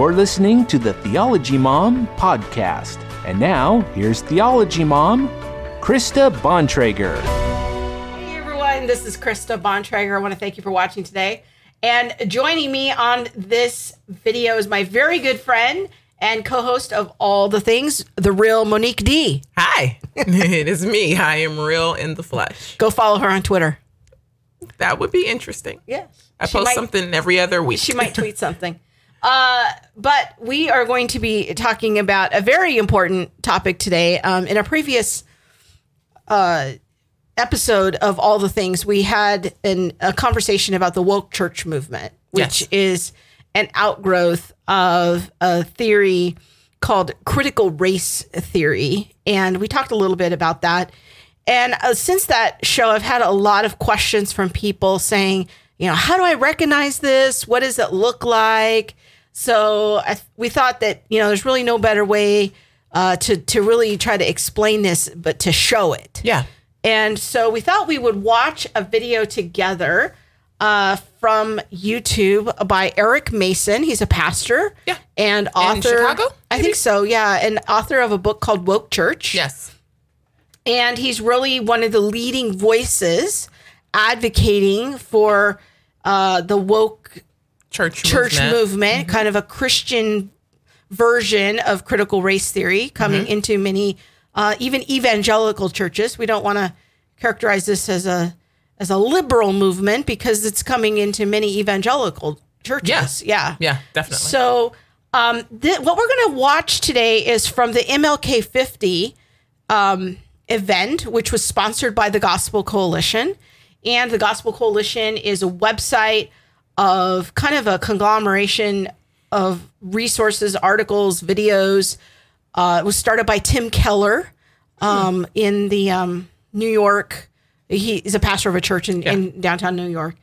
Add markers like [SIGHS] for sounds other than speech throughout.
You're listening to the Theology Mom podcast. And now, here's Theology Mom, Krista Bontrager. Hey everyone, this is Krista Bontrager. I want to thank you for watching today. And joining me on this video is my very good friend and co-host of all the things, the real Monique D. Hi, [LAUGHS] it is me. I am real in the flesh. Go follow her on Twitter. That would be interesting. Yes. I She post might- something every other week. She might tweet something. [LAUGHS] Uh, but we are going to be talking about a very important topic today. Um, in a previous uh, episode of All the Things, we had an, a conversation about the woke church movement, which Yes. is an outgrowth of a theory called critical race theory. And we talked a little bit about that. And uh, since that show, I've had a lot of questions from people saying, you know, how do I recognize this? What does it look like? So I, th- we thought that, you know, there's really no better way uh, to, to really try to explain this, but to show it. yeah. And so we thought we would watch a video together uh, from YouTube by Eric Mason. He's a pastor. Yeah. And author. In Chicago, I think so, yeah. And author of a book called Woke Church. Yes. And he's really one of the leading voices advocating for uh, the woke Church church movement. movement, kind of a Christian version of critical race theory coming Mm-hmm. into many, uh, even evangelical churches. We don't want to characterize this as a as a liberal movement because it's coming into many evangelical churches. Yeah, Yeah, definitely. So, um, th- what we're going to watch today is from the MLK 50 um, event, which was sponsored by the Gospel Coalition. And the Gospel Coalition is a website of kind of a conglomeration of resources, articles, videos. Uh, it was started by Tim Keller um, in the um, New York. He's a pastor of a church in, in downtown New York.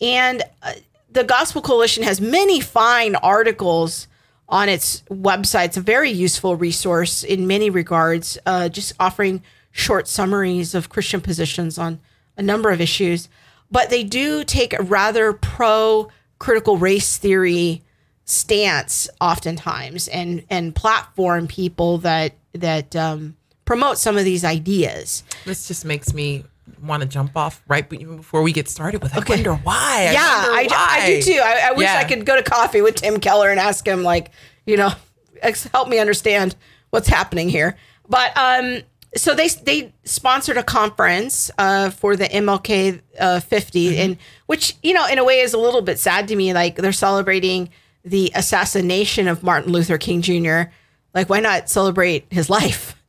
And uh, the Gospel Coalition has many fine articles on its website. It's a very useful resource in many regards, uh, just offering short summaries of Christian positions on a number of issues. But they do take a rather pro critical race theory stance oftentimes and and platform people that that um, promote some of these ideas. this just makes me want to jump off right even before we get started with. I wonder why. yeah, I, wonder I, I do too. I, I wish Yeah. I could go to coffee with Tim Keller and ask him, like, you know, [LAUGHS] help me understand what's happening here. But um, so they they sponsored a conference uh, for the MLK uh, 50, Mm-hmm. and which you know, in a way, is a little bit sad to me. Like they're celebrating the assassination of Martin Luther King Jr. Like, why not celebrate his life? [LAUGHS]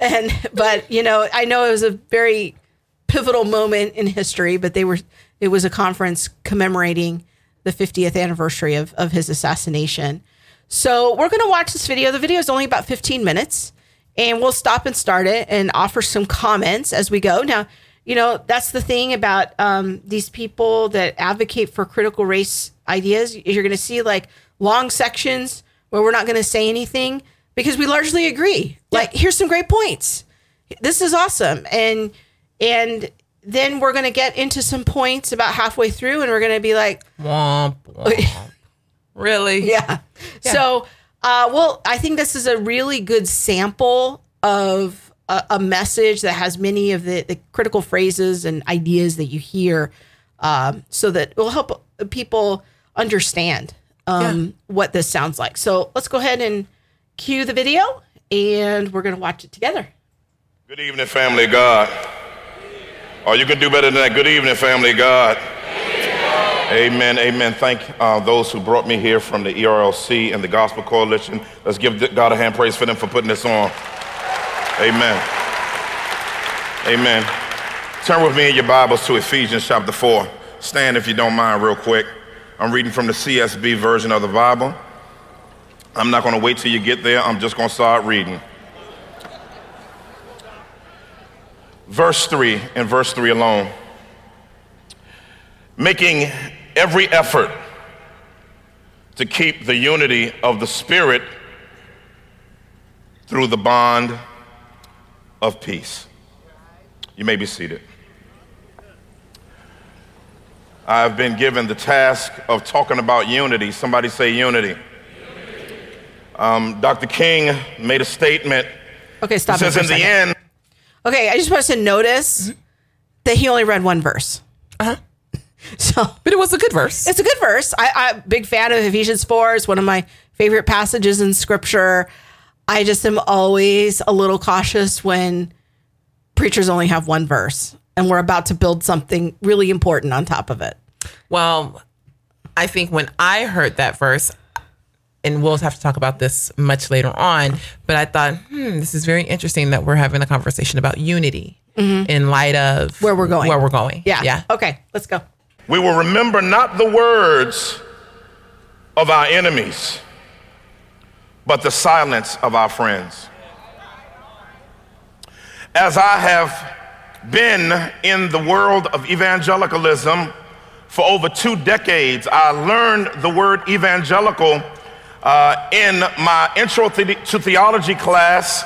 And but you know, I know it was a very pivotal moment in history, but they were it was a conference commemorating the 50th anniversary of, of his assassination. So we're gonna watch this video. The video is only about 15 minutes, and we'll stop and start it and offer some comments as we go. Now, you know, that's the thing about um, these people that advocate for critical race ideas. You're gonna see like long sections where we're not gonna say anything because we largely agree. Like, here's some great points this is awesome and and then we're going to get into some points about halfway through and we're going to be like Womp, womp. [LAUGHS] really? yeah, so uh, well i think this is a really good sample of a, a message that has many of the, the critical phrases and ideas that you hear um, so that it will help people understand um, what this sounds like so let's go ahead and cue the video and we're going to watch it together Good evening, family God. Oh, you can do better than that. Good evening, family God. Amen, amen. Thank uh, those who brought me here from the ERLC and the Gospel Coalition. Let's give God a hand praise for them for putting this on. Amen. Amen. Turn with me in your Bibles to Ephesians chapter 4. Stand if you don't mind, real quick. I'm reading from the CSB version of the Bible. I'm not going to wait till you get there, I'm just going to start reading. verse 3 and verse 3 alone making every effort to keep the unity of the spirit through the bond of peace you may be seated i've been given the task of talking about unity somebody say unity Um, Dr. King made a statement. Okay, stop. it says, in the second. end, Okay, I just want us to notice that he only read one verse. Uh-huh. [LAUGHS] So But it was a good verse. it's a good verse. I, I'm a big fan of Ephesians 4. It's one of my favorite passages in scripture. I just am always a little cautious when preachers only have one verse and we're about to build something really important on top of it. Well, I think when I heard that verse, and we'll have to talk about this much later on, but I thought, hmm, this is very interesting that we're having a conversation about unity in light of Mm-hmm. Where we're going. Where we're going. Yeah. Yeah. Okay, let's go. We will remember not the words of our enemies, but the silence of our friends. As I have been in the world of evangelicalism for over two decades, I learned the word evangelical uh, in my intro to to theology class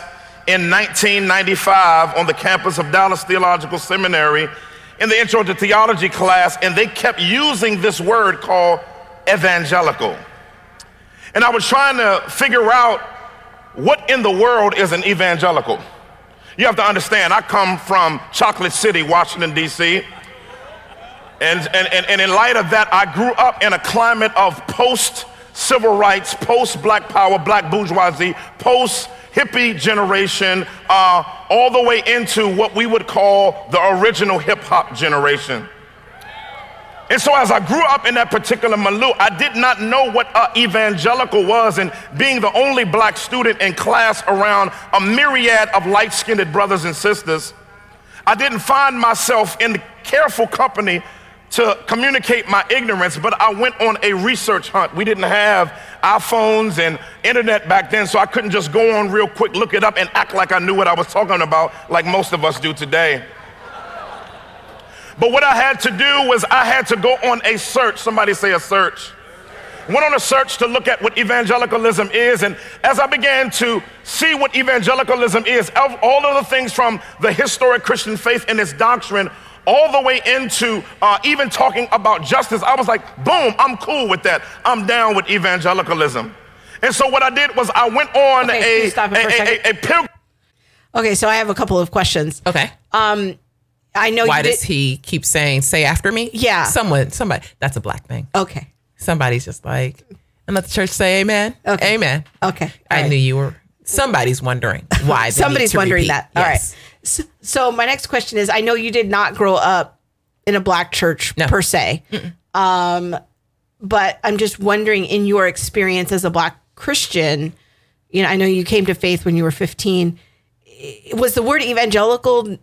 in 1995 on the campus of Dallas Theological Seminary in the intro to theology class, and they kept using this word called evangelical. And I was trying to figure out what in the world is an evangelical. You have to understand, I come from Chocolate City, Washington, D.C. And, and, and, and in light of that, I grew up in a climate of post civil rights, post black power, black bourgeoisie, post hippie generation, uh, all the way into what we would call the original hip hop generation. And so, as I grew up in that particular milieu, I did not know what uh, evangelical was. And being the only black student in class around a myriad of light skinned brothers and sisters, I didn't find myself in careful company to communicate my ignorance, but I went on a research hunt. We didn't have iPhones and internet back then, so I couldn't just go on real quick, look it up, and act like I knew what I was talking about, like most of us do today. But what I had to do was I had to go on a search. Somebody say a search. Went on a search to look at what evangelicalism is. And as I began to see what evangelicalism is, all of the things from the historic Christian faith and its doctrine, all the way into uh, even talking about justice, I was like, boom, I'm cool with that. I'm down with evangelicalism. And so what I did was I went on Okay, a, stop it for a a, second. a, a pilgrimage. Okay, so I have a couple of questions. Okay. Um, I know Why you does did. he keep saying "say after me"? Yeah. Someone, somebody. That's a black thing. Okay, Somebody's just like, and let the church say Amen. Okay. Amen. okay. I all right. knew you were. Somebody's wondering why. Somebody's wondering repeat. that. All right. So, my next question is: I know you did not grow up in a black church No. per se, um, but I'm just wondering, in your experience as a black Christian, you know, I know you came to faith when you were 15. Was the word evangelical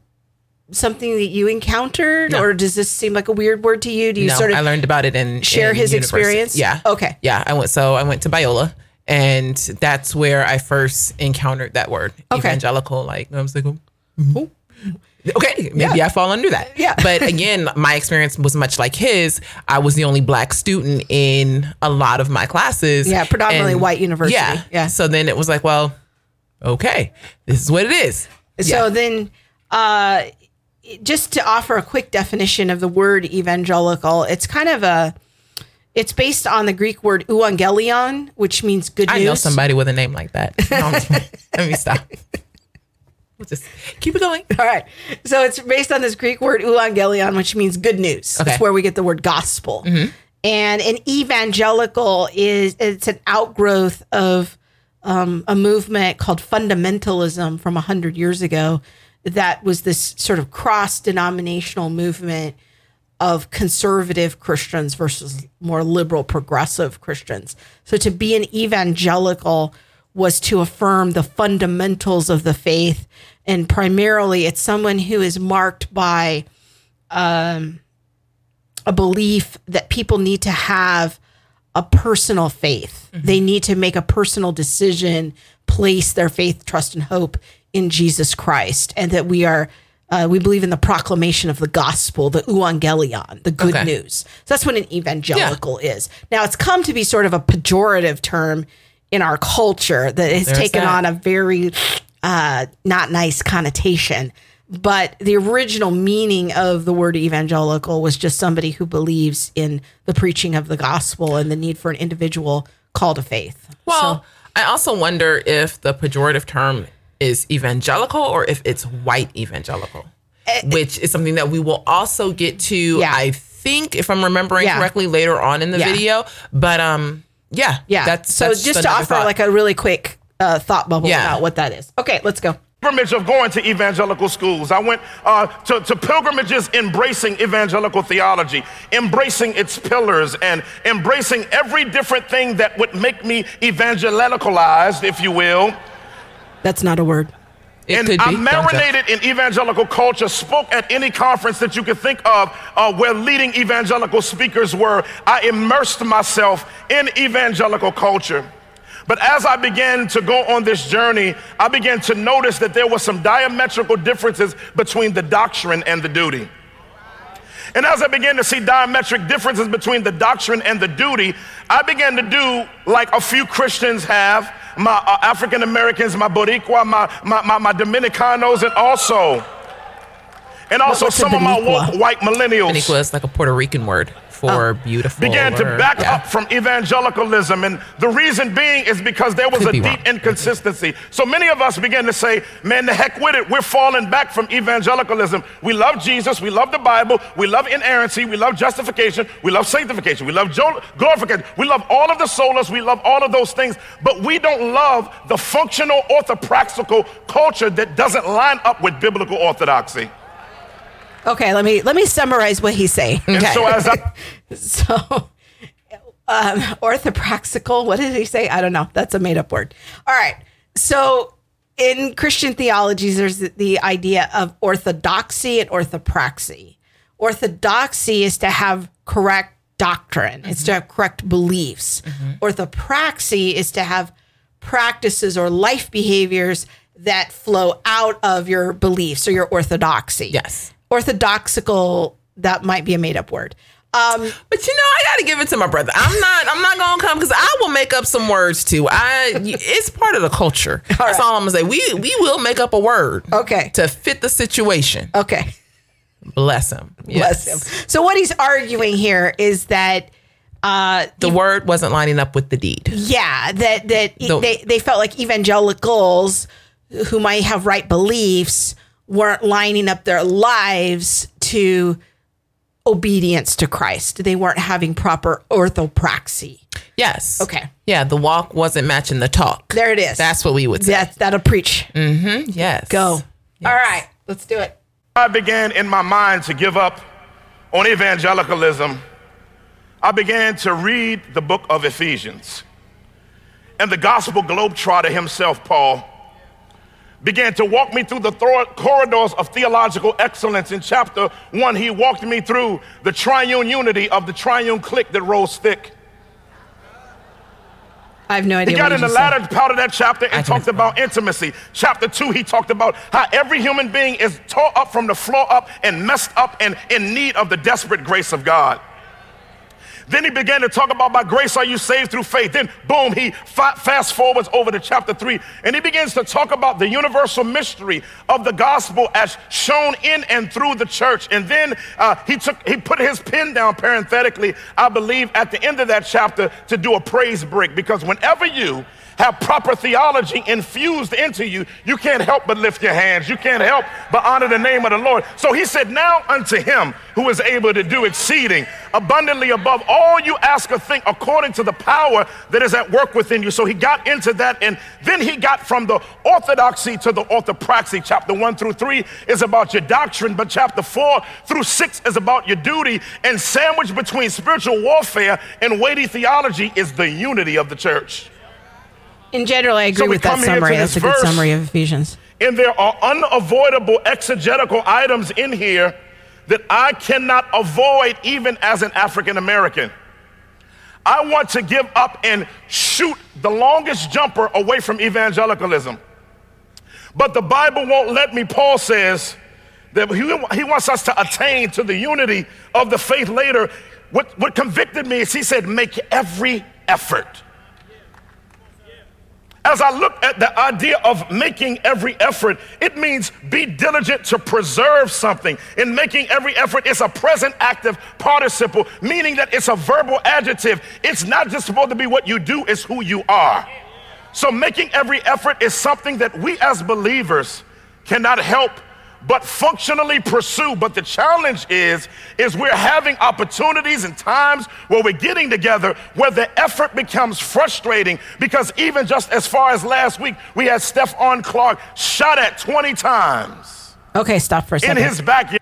something that you encountered, No. or does this seem like a weird word to you? Do you no, sort of I learned about it in share in his university. experience? Yeah. Okay. Yeah, I went. So I went to Biola, and that's where I first encountered that word, Okay. evangelical. Like I was like, oh, okay, maybe I fall under that. Yeah. But again, my experience was much like his. I was the only black student in a lot of my classes. Yeah, predominantly and- white university. Yeah. Yeah. So then it was like, well, okay, this is what it is. So Yeah. then, uh, just to offer a quick definition of the word evangelical, it's kind of a, it's based on the Greek word euangelion, which means good I news. know somebody with a name like that. [LAUGHS] Let me stop. [LAUGHS] We'll just keep it going. All right. So it's based on this Greek word euangelion, which means good news. Okay. That's where we get the word gospel. And an evangelical is it's an outgrowth of um, a movement called fundamentalism from 100 years ago that was this sort of cross denominational movement of conservative Christians versus more liberal progressive Christians. So to be an evangelical was to affirm the fundamentals of the faith and primarily it's someone who is marked by um, a belief that people need to have a personal faith. They need to make a personal decision, place their faith, trust, and hope in Jesus Christ, and that we are. Uh, we believe in the proclamation of the gospel, the euangelion, the good Okay. news. So that's what an evangelical is. Now it's come to be sort of a pejorative term in our culture that has There's taken that. on a very uh, not nice connotation. But the original meaning of the word evangelical was just somebody who believes in the preaching of the gospel and the need for an individual call to faith. Well, I also wonder if the pejorative term is evangelical or if it's white evangelical, which is something that we will also get to. Eh, Yeah. I think, if I'm remembering Yeah. correctly, later on in the Yeah. video. But um, yeah, Yeah. That's so that's just to offer thought. like a really quick uh, thought bubble Yeah. about what that is. Okay, let's go. pilgrimage of going to evangelical schools. I went uh, to, to pilgrimages embracing evangelical theology, embracing its pillars, and embracing every different thing that would make me evangelicalized, if you will. That's not a word. It and I be. Don't judge. marinated in evangelical culture, spoke at any conference that you could think of uh, where leading evangelical speakers were. I immersed myself in evangelical culture. But as I began to go on this journey, I began to notice that there were some diametrical differences between the doctrine and the duty. And as I began to see diametric differences between the doctrine and the duty, I began to do like a few Christians have, my uh, African Americans, my Boricua, my, my, my, my Dominicanos, and also, and also some of my woke white millennials. Boricua is like a Puerto Rican word for ah, beautiful. began to back yeah. up from evangelicalism. And the reason being is because there was Could a deep wrong. inconsistency. So many of us began to say, man, the heck with it. We're falling back from evangelicalism. We love Jesus. We love the Bible. We love inerrancy. We love justification. We love sanctification. We love glorification. We love all of the solas. We love all of those things. But we don't love the functional orthopraxical culture that doesn't line up with biblical orthodoxy. Okay, let me let me summarize what he's saying. And Okay. so as I [LAUGHS] So, um, orthopraxical, what did he say? I don't know. That's a made up word. All right. So, in Christian theologies, there's the, the idea of orthodoxy and orthopraxy. Orthodoxy is to have correct doctrine, it's to have correct beliefs. Orthopraxy is to have practices or life behaviors that flow out of your beliefs or your orthodoxy. Yes. Orthodoxical, that might be a made up word. Um, But you know, I got to give it to my brother. I'm not. I'm not gonna come because I will make up some words too. I. It's part of the culture. [LAUGHS] That's right. all I'm gonna say. We we will make up a word. Okay. To fit the situation. okay. Bless him. Bless Yes. him. So what he's arguing here is that uh The word wasn't lining up with the deed. yeah, that that The- they they felt like evangelicals who might have right beliefs weren't lining up their lives to obedience to Christ. They weren't having proper orthopraxy. Yes. Okay. Yeah. The walk wasn't matching the talk. There it is. That's what we would say. that that'll preach. Mm-hmm. yes. Go. All right, let's do it. I began in my mind to give up on evangelicalism, I began to read the book of Ephesians. And the gospel globetrotter himself, Paul, began to walk me through the thro- corridors of theological excellence. In chapter one, he walked me through the triune unity of the triune clique that rose thick. I have no idea. He got what in the you said. latter part of that chapter and can talked explain. about intimacy. Chapter two, he talked about how every human being is tore up from the floor up and messed up and in need of the desperate grace of God. Then he began to talk about by grace are you saved through faith. Then, boom, he fa- fast forwards over to chapter three and he begins to talk about the universal mystery of the gospel as shown in and through the church. And then uh, he took he put his pen down parenthetically, I believe, at the end of that chapter to do a praise break because whenever you have proper theology infused into you, you can't help but lift your hands. You can't help but honor the name of the Lord. So he said, Now unto him who is able to do exceeding abundantly above all you ask or think according to the power that is at work within you. So he got into that, and then he got from the orthodoxy to the orthopraxy. Chapter one through three is about your doctrine, but chapter four through six is about your duty. And sandwiched between spiritual warfare and weighty theology is the unity of the church. In general, I agree So with that come here to summary. That's a good summary of Ephesians. And there are unavoidable exegetical items in here that I cannot avoid even as an African American. I want to give up and shoot the longest jumper away from evangelicalism. But the Bible won't let me. Paul says that he, he wants us to attain to the unity of the faith later. What, what convicted me is he said, make every effort. As I look at the idea of making every effort, it means be diligent to preserve something. In making every effort, it's a present active participle, meaning that it's a verbal adjective. It's not just supposed to be what you do, it's who you are. So making every effort is something that we as believers cannot help but functionally pursue. But the challenge is, is we're having opportunities and times where we're getting together where the effort becomes frustrating because even just as far as last week, we had Stephon Clark shot at 20 times Okay, stop for a second. in second. his backyard.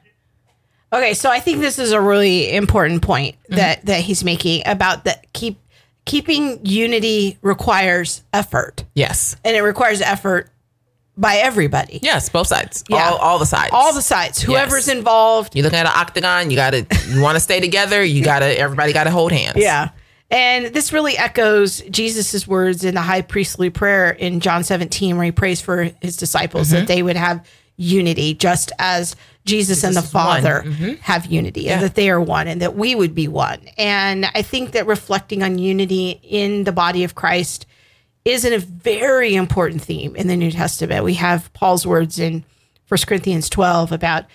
Okay, so I think this is a really important point mm-hmm. that that he's making about that keep keeping unity requires effort. Yes. And it requires effort by everybody. Yes, both sides. Yeah. All, all the sides. All the sides. Whoever's Yes. involved. You look at an octagon, you gotta you wanna stay together, you [LAUGHS] gotta everybody gotta hold hands. Yeah. And this really echoes Jesus' words in the high priestly prayer in John 17, where he prays for his disciples that they would have unity, just as Jesus, and the Mm-hmm. Father have unity, and that they are one, and that we would be one. And I think that reflecting on unity in the body of Christ is a very important theme in the New Testament. We have Paul's words in 1 Corinthians 12 about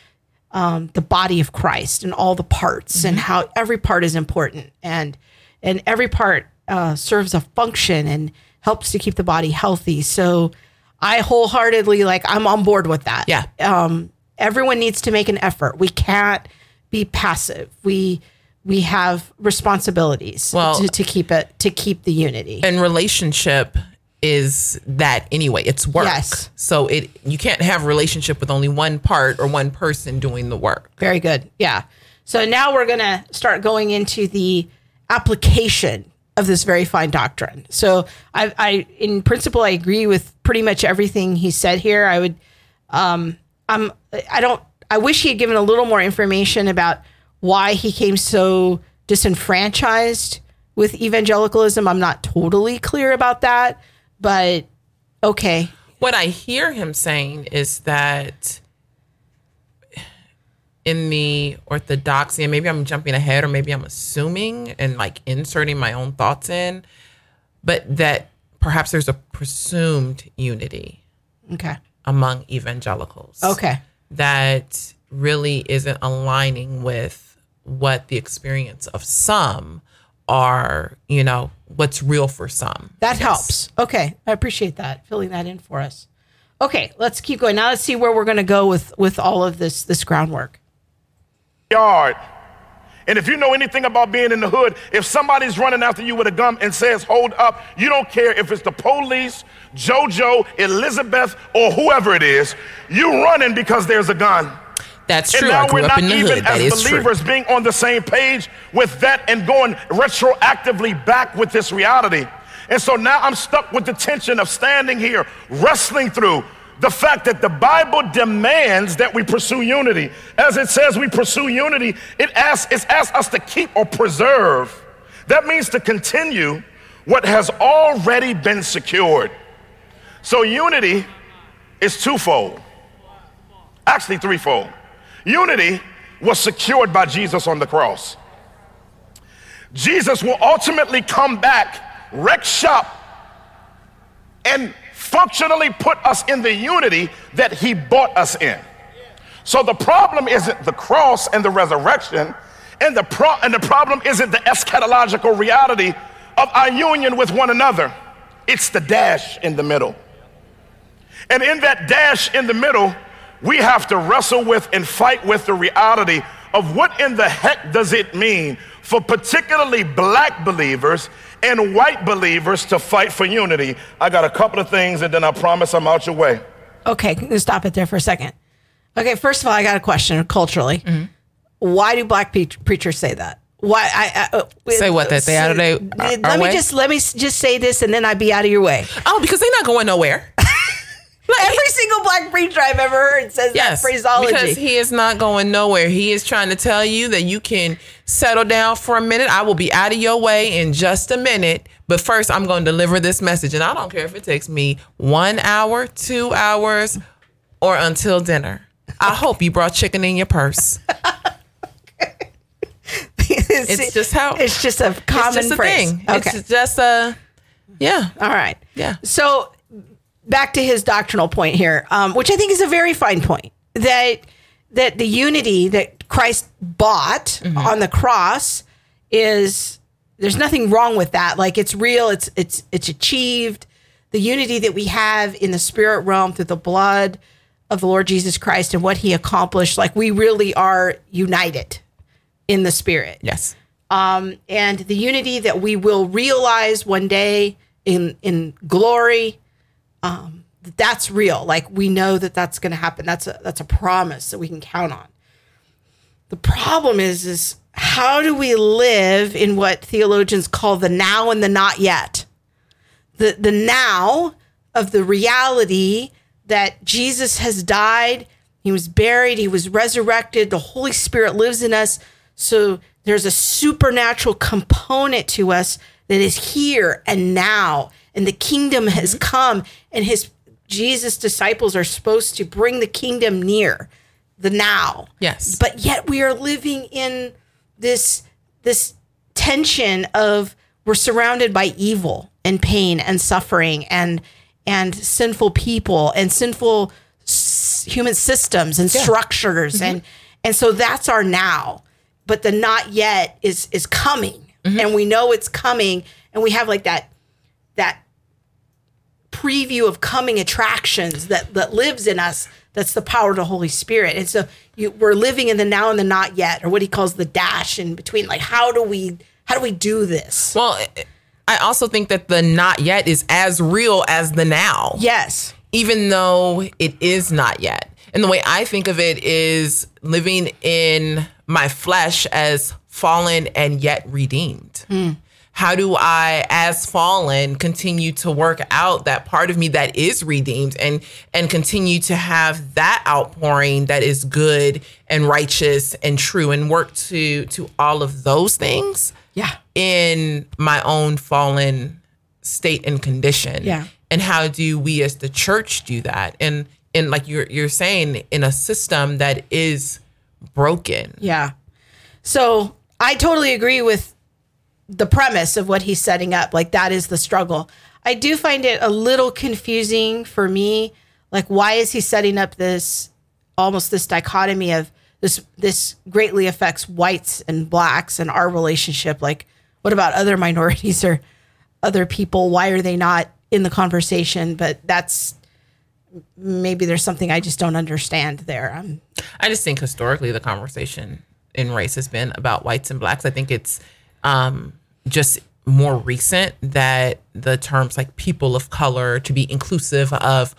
um, the body of Christ and all the parts and how every part is important and and every part uh, serves a function and helps to keep the body healthy. So I wholeheartedly like I'm on board with that. Yeah. Um, everyone needs to make an effort. We can't be passive. We we have responsibilities Well- to, to keep it to keep the unity. And relationship is that anyway. It's work. Yes. So it you can't have relationship with only one part or one person doing the work. Very good. Yeah. So now we're going to start going into the application of this very fine doctrine. So I, I, in principle, I agree with pretty much everything he said here. I would, um, I'm, I don't, I wish he had given a little more information about why he came so disenfranchised with evangelicalism. I'm not totally clear about that, but okay. What I hear him saying is that in the orthodoxy, and maybe I'm jumping ahead or maybe I'm assuming and like inserting my own thoughts in, but that perhaps there's a presumed unity Okay. among evangelicals. Okay. That really isn't aligning with what the experience of some are, you know, what's real for some. That helps. Okay, I appreciate that filling that in for us. Okay, let's keep going. Now let's see where we're going to go with with all of this this groundwork. yard. And if you know anything about being in the hood, if somebody's running after you with a gun and says, hold up, you don't care if it's the police, JoJo, Elizabeth, or whoever it is, you running because there's a gun. That's true. And now we're up not in the even hood. As is true. believers being on the same page with that and going retroactively back with this reality. And so now I'm stuck with the tension of standing here, wrestling through the fact that the Bible demands that we pursue unity. As it says we pursue unity, it asks, it asks us to keep or preserve. That means to continue what has already been secured. So unity is twofold, actually threefold. Unity was secured by Jesus on the cross. Jesus will ultimately come back, wreck shop, and functionally put us in the unity that he bought us in. So the problem isn't the cross and the resurrection, and the, pro- and the problem isn't the eschatological reality of our union with one another. It's the dash in the middle. And in that dash in the middle, we have to wrestle with and fight with the reality of what in the heck does it mean for particularly black believers and white believers to fight for unity. I got a couple of things and then I promise I'm out your way. Okay, stop it there for a second. Okay, first of all, I got a question culturally. Why do black pe- preachers say that? Why I, I uh, Say what, that they out of their- our- Let me way? just let me just say this, and then I'd be out of your way. Oh, because they're not going nowhere. [LAUGHS] Every single black preacher I've ever heard says Yes, that phraseology. because he is not going nowhere. He is trying to tell you that you can settle down for a minute. I will be out of your way in just a minute, but first I'm going to deliver this message, and I don't care if it takes me one hour, two hours, or until dinner. I hope you brought chicken in your purse. [LAUGHS] it's, It's just how it's just a common it's just a phrase. thing. Okay, It's just a yeah. all right. Yeah. So back to his doctrinal point here, um, which I think is a very fine point that that the unity that Christ bought Mm-hmm. on the cross is there's nothing wrong with that. Like it's real. It's it's it's achieved. the unity that we have in the spirit realm through the blood of the Lord Jesus Christ and what he accomplished. Like we really are united in the spirit. Yes. Um, and the unity that we will realize one day in in glory um, that's real. Like we know that that's going to happen. That's a that's a promise that we can count on. The problem is is how do we live in what theologians call the now and the not yet? The the now of the reality that Jesus has died he was buried he was resurrected the holy spirit lives in us. So there's a supernatural component to us that is here and now and the kingdom has mm-hmm. come and his Jesus disciples are supposed to bring the kingdom near the now. Yes. but yet we are living in this this tension of we're surrounded by evil and pain and suffering and and sinful people and sinful s- human systems and structures mm-hmm. and and so that's our now. But the not yet is is coming. Mm-hmm. And we know it's coming and we have like that that preview of coming attractions that that lives in us that's the power of the holy spirit and so you, we're living in the now and the not yet or what he calls the dash in between like how do we how do we do this Well, I also think that the not yet is as real as the now. yes even though it is not yet. And the way I think of it is living in my flesh as fallen and yet redeemed. Hmm. How do I, as fallen, continue to work out that part of me that is redeemed and and continue to have that outpouring that is good and righteous and true and work to to all of those things yeah in my own fallen state and condition. Yeah. And how do we as the church do that? And and like you're you're saying, in a system that is broken. Yeah. So I totally agree with the premise of what he's setting up. Like that is the struggle. I do find it a little confusing for me. Like, why is he setting up this almost this dichotomy of this this greatly affects whites and blacks and our relationship? Like, what about other [LAUGHS] minorities or other people? Why are they not in the conversation? But that's maybe there's something I just don't understand there. Um, I just think historically the conversation in race has been about whites and blacks. I think it's um, just more recent that the terms like people of color to be inclusive of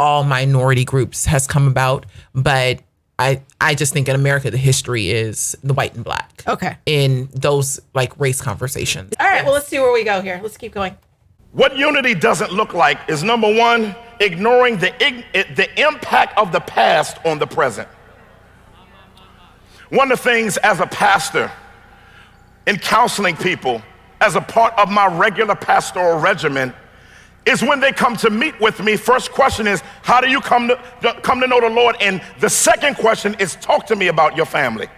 all minority groups has come about. But I I just think in America the history is the white and black. Okay. In those like race conversations. all right. Well, let's see where we go here. Let's keep going. What unity doesn't look like is number one, ignoring the, ig- the impact of the past on the present. One of the things as a pastor in counseling people, as a part of my regular pastoral regimen, is when they come to meet with me. First question is, How do you come to, come to know the Lord? And the second question is, Talk to me about your family.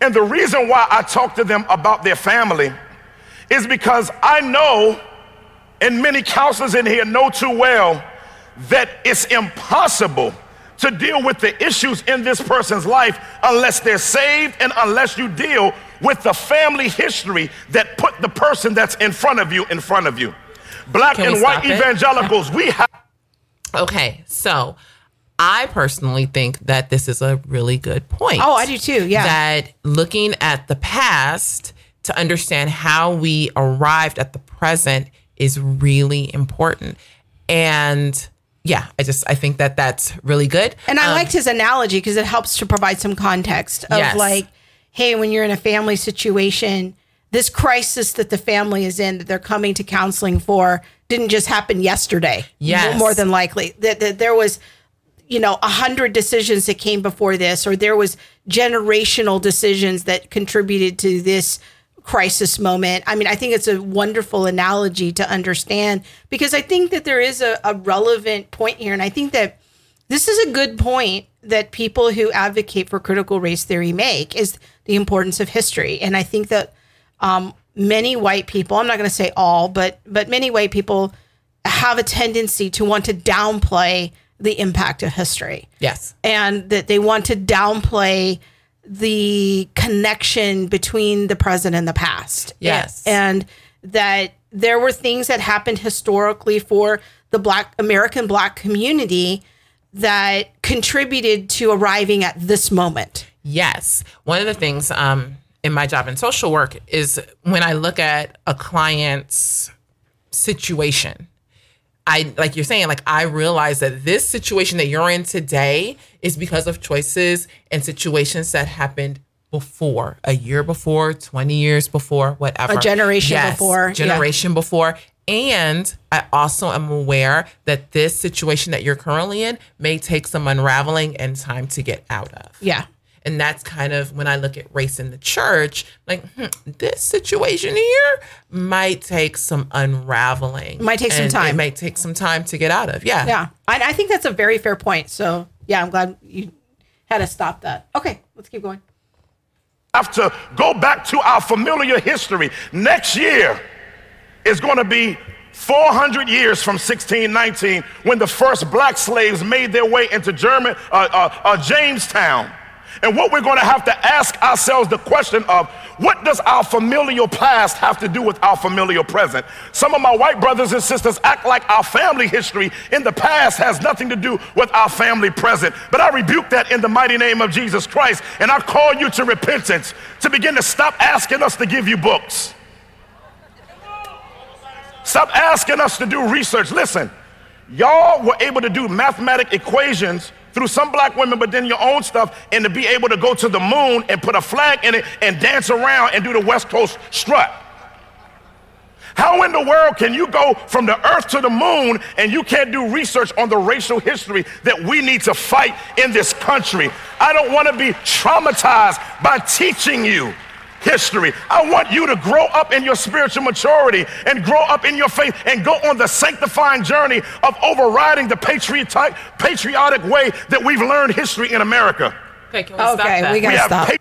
And the reason why I talk to them about their family is because I know and many counselors in here know too well that it's impossible to deal with the issues in this person's life unless they're saved and unless you deal with the family history that put the person that's in front of you in front of you. Black Can and white it? evangelicals, we have. [LAUGHS] Okay, so I personally think that this is a really good point. Oh, I do too. Yeah. That looking at the past to understand how we arrived at the present is really important. And yeah, I just I think that that's really good. And I Um, liked his analogy because it helps to provide some context of Yes. like, hey, when you're in a family situation, this crisis that the family is in that they're coming to counseling for didn't just happen yesterday. Yes. More than likely. That, that there was, you know, a hundred decisions that came before this, or there was generational decisions that contributed to this crisis moment. I mean, I think it's a wonderful analogy to understand because I think that there is a, a relevant point here. And I think that this is a good point that people who advocate for critical race theory make is the importance of history. And I think that um, many white people, I'm not going to say all, but but many white people have a tendency to want to downplay the impact of history yes. and that they want to downplay the connection between the present and the past. Yes. And that there were things that happened historically for the black American black community that contributed to arriving at this moment. Yes. One of the things um, in my job in social work is when I look at a client's situation, I like you're saying, like I realize that this situation that you're in today is because of choices and situations that happened before, a year before, 20 years before, whatever. A generation before, yeah. Generation before. And I also am aware that this situation that you're currently in may take some unraveling and time to get out of. Yeah. And that's kind of when I look at race in the church, like hmm, this situation here might take some unraveling. Might take some time. It might take some time to get out of. Yeah. Yeah. I, I think that's a very fair point. So, yeah, I'm glad you had to stop that. Okay, let's keep going. have to go back to our familiar history. Next year is going to be 400 years from 1619 when the first black slaves made their way into German, uh, uh, uh, Jamestown. And what we're going to have to ask ourselves the question of what does our familial past have to do with our familial present? Some of my white brothers and sisters act like our family history in the past has nothing to do with our family present. But I rebuke that in the mighty name of Jesus Christ. And I call you to repentance, to begin to stop asking us to give you books. Stop asking us to do research. Listen, y'all were able to do mathematic equations through some black women, but then your own stuff, and to be able to go to the moon and put a flag in it and dance around and do the West Coast strut. How in the world can you go from the earth to the moon and you can't do research on the racial history that we need to fight in this country? I don't want to be traumatized by teaching you history. I want you to grow up in your spiritual maturity and grow up in your faith and go on the sanctifying journey of overriding the patriotic, patriotic way that we've learned history in America. Okay, can we stop Okay, that? we got to have stop. pa-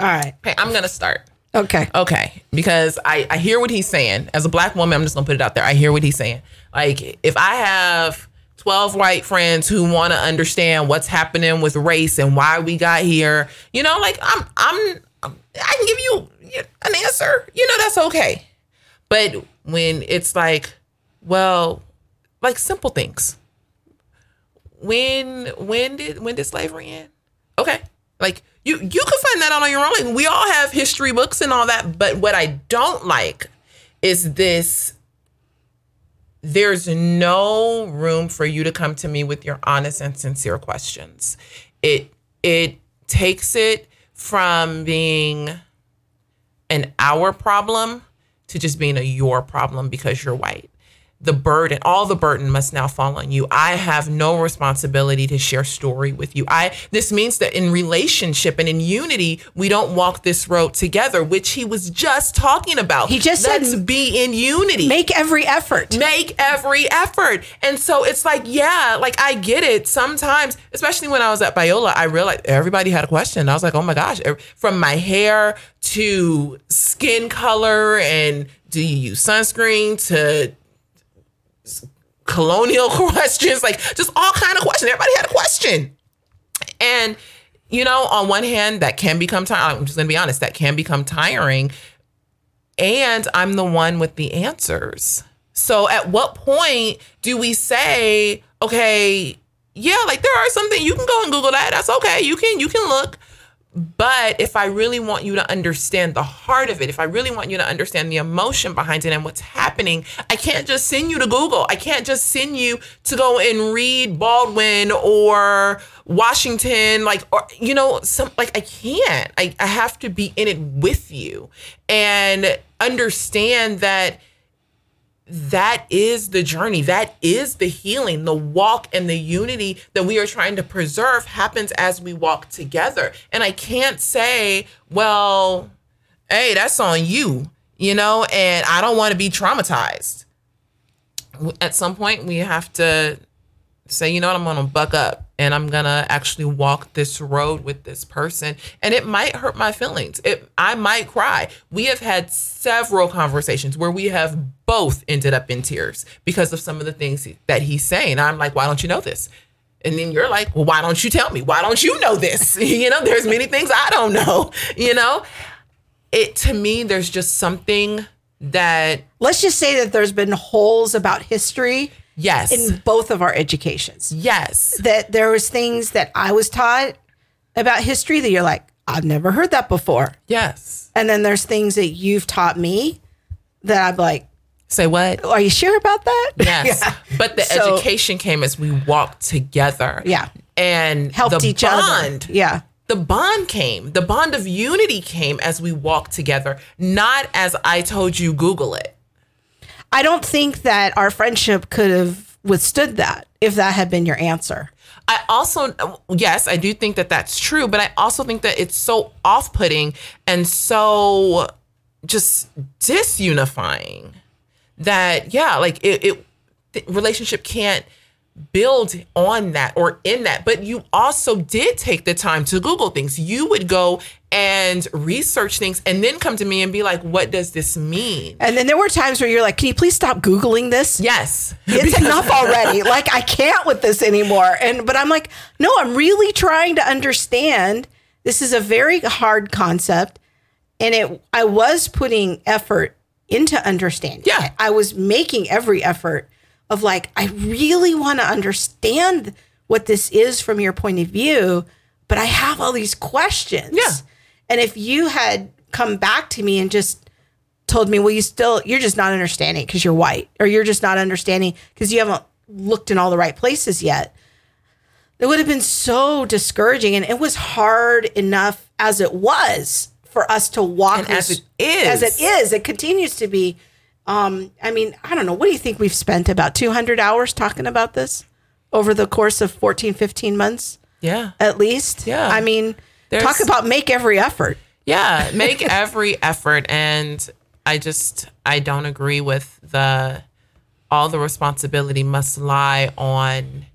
All right. okay, I'm going to start. Okay. Okay, because I, I hear what he's saying. As a black woman, I'm just gonna put it out there. I hear what he's saying. Like, if I have 12 white friends who want to understand what's happening with race and why we got here, you know, like I'm, I'm, I'm I can give you an answer. You know, that's okay. But when it's like, well, like simple things. When when did when did slavery end? Okay. Like you you can find that out on your own. We all have history books and all that, but what I don't like is this there's no room for you to come to me with your honest and sincere questions. It it takes it from being an our problem to just being a your problem because you're white. The burden, all the burden must now fall on you. I have no responsibility to share story with you. I this means that in relationship and in unity, we don't walk this road together, which he was just talking about. He just said- Let's be in unity Make every effort. make every effort. And so it's like, yeah, like I get it. Sometimes, especially when I was at Biola, I realized everybody had a question. I was like, oh my gosh, from my hair to skin color and do you use sunscreen to colonial [LAUGHS] questions, like just all kind of questions. Everybody had a question. And you know, on one hand, that can become tiring. I'm just gonna be honest, that can become tiring. And I'm the one with the answers. So at what point do we say, okay, yeah, like there are something you can go and Google that. That's okay. You can you can look. But if I really want you to understand the heart of it, if I really want you to understand the emotion behind it and what's happening, I can't just send you to Google. I can't just send you to go and read Baldwin or Washington, like, or, you know, some, like, I can't. I, I have to be in it with you and understand that that is the journey. That is the healing. The walk and the unity that we are trying to preserve happens as we walk together. And I can't say, well, hey, that's on you, you know, and I don't want to be traumatized. At some point, we have to say, you know what, I'm gonna buck up and I'm gonna actually walk this road with this person. And it might hurt my feelings. It I might cry. We have had several conversations where we have both ended up in tears because of some of the things that he's saying. I'm like, why don't you know this? And then you're like, well, why don't you tell me? Why don't you know this? [LAUGHS] you know, there's many things I don't know, [LAUGHS] you know? It to me, there's just something that Let's just say that there's been holes about history yes, in both of our educations. yes, That there was things that I was taught about history that you're like, I've never heard that before. yes. And then there's things that you've taught me that I'm like, Say what? are you sure about that? [LAUGHS] Yes. Yeah. But the So- education came as we walked together. Yeah. And Helped the each bond, other. Yeah. The bond came. The bond of unity came as we walked together, not as I told you, Google it. I don't think that our friendship could have withstood that if that had been your answer. I also, yes, I do think that that's true, but I also think that it's so off putting and so just disunifying that, yeah, like it, it relationship can't build on that or in that. But you also did take the time to Google things. You would go and research things and then come to me and be like, what does this mean? And then there were times where you're like, can you please stop Googling this? Yes. [LAUGHS] It's enough already. Like I can't with this anymore. And but I'm like, no, I'm really trying to understand. This is a very hard concept. And it I was putting effort into understanding. Yeah. I was making every effort of like, I really want to understand what this is from your point of view, but I have all these questions. Yeah. And if you had come back to me and just told me, well, you still, you're just not understanding because you're white, or you're just not understanding because you haven't looked in all the right places yet. It would have been so discouraging. And it was hard enough as it was for us to walk And as this- it is. As it is, it continues to be. Um, I mean, I don't know. What do you think we've spent about 200 hours talking about this over the course of 14, 15 months Yeah. at least? Yeah. I mean, There's- talk about make every effort. Yeah, [LAUGHS] make every effort and I just I don't agree with the all the responsibility must lie on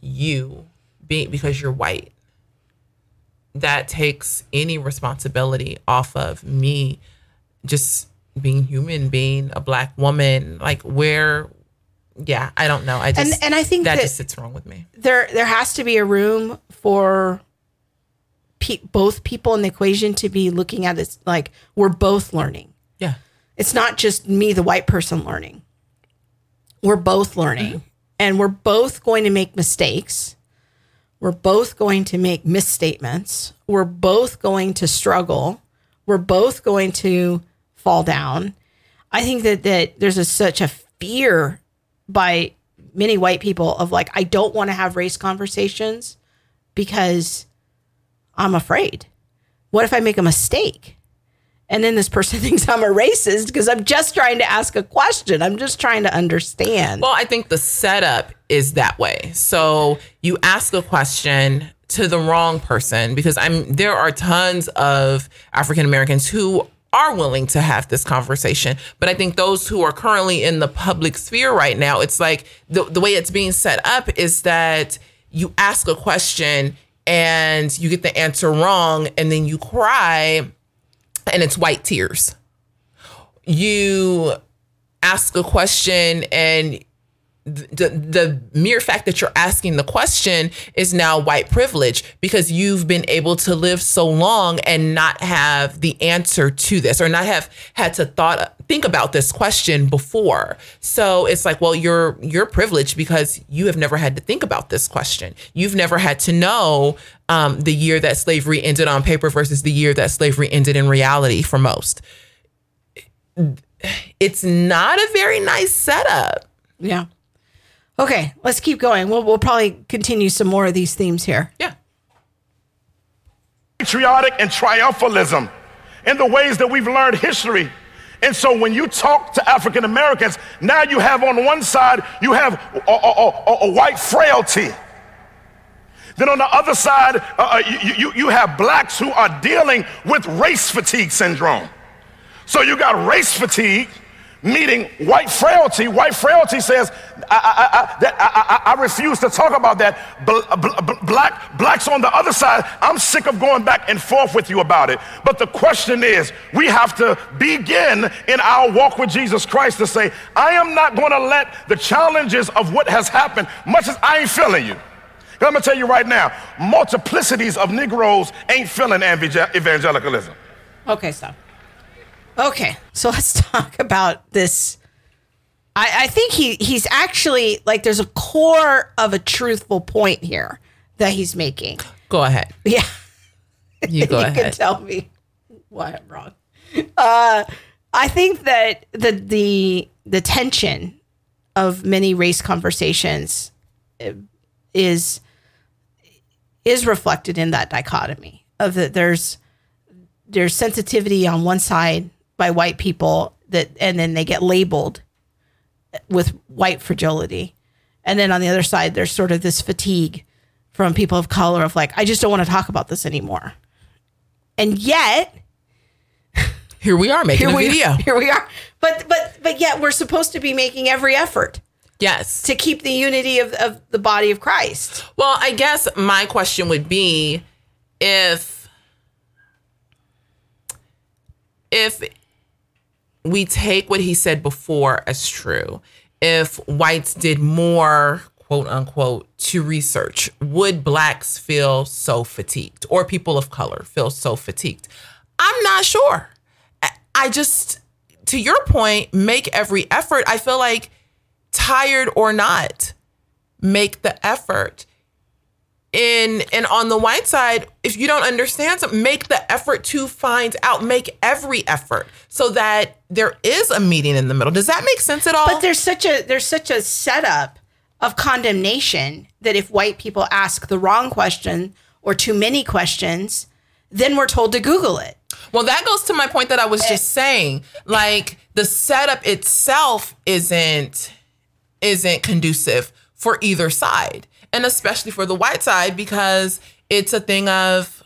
you being because you're white. That takes any responsibility off of me just being human, being a black woman, like where yeah, I don't know. I just and I think that, that- just sits wrong with me. there there has to be a room for pe- both people in the equation to be looking at it like we're both learning. Yeah. It's not just me, the white person, learning. We're both learning, and we're both going to make mistakes. We're both going to make misstatements. We're both going to struggle. We're both going to fall down. I think that that there's a, such a fear by many white people of like I don't want to have race conversations because I'm afraid. What if I make a mistake? And then this person [LAUGHS] thinks I'm a racist because I'm just trying to ask a question. I'm just trying to understand. Well, I think the setup is that way. So you ask a question to the wrong person because I'm there are tons of African Americans who are willing to have this conversation. But I think those who are currently in the public sphere right now, it's like the, the way it's being set up is that you ask a question and you get the answer wrong and then you cry and it's white tears. You ask a question and the, the mere fact that you're asking the question is now white privilege because you've been able to live so long and not have the answer to this or not have had to thought think about this question before. So it's like well you're you're privileged because you have never had to think about this question. You've never had to know um, the year that slavery ended on paper versus the year that slavery ended in reality for most. It's not a very nice setup. Yeah. Okay, let's keep going. We'll, we'll probably continue some more of these themes here. yeah patriotic and triumphalism in the ways that we've learned history. And so when you talk to African Americans, now you have on one side, you have a, a- a- a white frailty. Then on the other side, uh, uh, you, you, you have blacks who are dealing with race fatigue syndrome. So you got race fatigue meeting white frailty. White frailty says, I, I, I, I, refuse to talk about that. Bl- bl- bl- black, blacks on the other side, I'm sick of going back and forth with you about it. But the question is, we have to begin in our walk with Jesus Christ to say, I am not going to let the challenges of what has happened, much as I ain't feeling you. I'm gonna tell you right now, multiplicities of Negroes ain't feeling evangelicalism. Okay, stop. Okay, so let's [LAUGHS] talk about this. I, I think he he's actually like there's a core of a truthful point here that he's making. Go ahead. Yeah, You go [LAUGHS] you can tell me why I'm wrong. Uh, I think that the the the tension of many race conversations uh, is is reflected in that dichotomy of that there's there's sensitivity on one side by white people that and then they get labeled with white fragility and then on the other side there's sort of this fatigue from people of color of like i just don't want to talk about this anymore and yet Here we are making here a we video. [LAUGHS] here we are but but but yet we're supposed to be making every effort Yes. to keep the unity of, of the body of christ Well, I guess my question would be if if we take what he said before as true, if whites did more quote unquote to research, would blacks feel so fatigued or people of color feel so fatigued? I'm not sure. I- just to your point, make every effort. I feel like tired or not, make the effort and and on the white side if you don't understand something make the effort to find out make every effort so that there is a meeting in the middle. Does that make sense at all? But there's such a there's such a setup of condemnation that if white people ask the wrong question or too many questions, then we're told to Google it. well that goes to my point that i was just eh. saying. Like the setup itself isn't isn't conducive for either side and especially for the white side because it's a thing of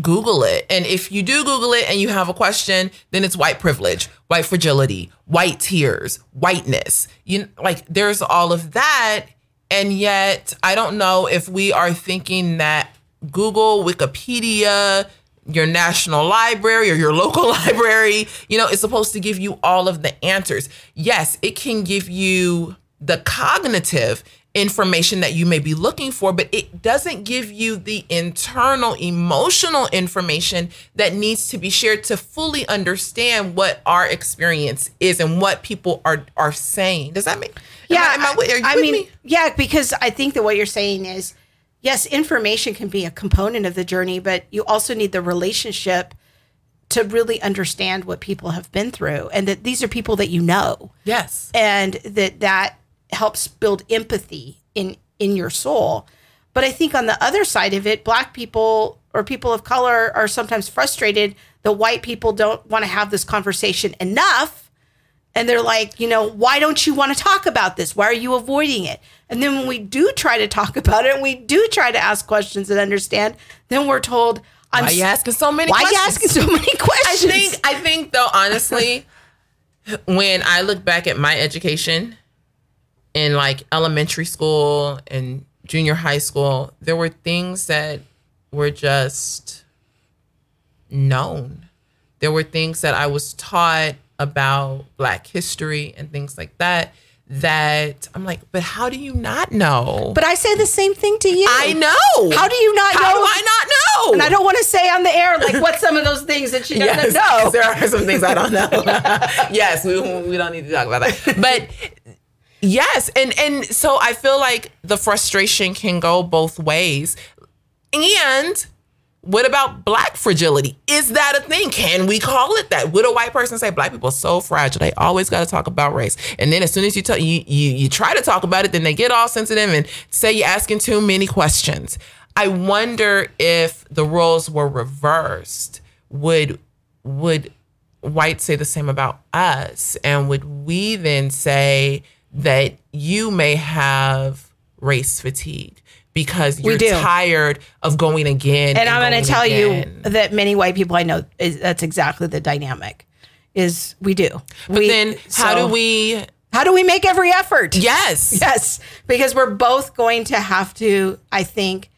Google it. And if you do Google it and you have a question, then it's white privilege, white fragility, white tears, whiteness. You like there's all of that. And yet I don't know if we are thinking that Google, Wikipedia, your national library or your [LAUGHS] local library, you know, is supposed to give you all of the answers. Yes, it can give you the cognitive information that you may be looking for, but it doesn't give you the internal emotional information that needs to be shared to fully understand what our experience is and what people are are saying. Does that make Yeah, Am I, I, with- are you I mean, me? yeah, because I think that what you're saying is, yes, information can be a component of the journey, but you also need the relationship to really understand what people have been through, and that these are people that you know. Yes. and that that helps build empathy in in your soul but i think on the other side of it black people or people of color are sometimes frustrated that white people don't want to have this conversation enough and they're like you know why don't you want to talk about this why are you avoiding it and then when we do try to talk [LAUGHS] about it and we do try to ask questions and understand then we're told i'm Why you asking so many why you questions? asking so many questions? [LAUGHS] I think I think though honestly, when I look back at my education in like elementary school and junior high school, there were things that were just known. There were things that I was taught about black history and things like that that I'm like, but how do you not know? but i say the same thing to you I know. how do you not know? How know do I not know? And I don't want to say on the air like what some of those things that she doesn't know. [LAUGHS] There are some things I don't know. [LAUGHS] yes, we, we don't need to talk about that. [LAUGHS] But yes, and and so I feel like the frustration can go both ways. And what about black fragility? Is that a thing? Can we call it that? Would a white person say black people are so fragile? They always got to talk about race. And then as soon as you, tell you you you try to talk about it, then they get all sensitive and say you're asking too many questions. I wonder if the roles were reversed, would would whites say the same about us? And would we then say that you may have race fatigue because you're tired of going again? And I'm going going to tell again? you that many white people I know is that's exactly the dynamic. Is we do. But we, then how so- do we? how do we make every effort? Yes. [LAUGHS] Yes, because we're both going to have to, I think,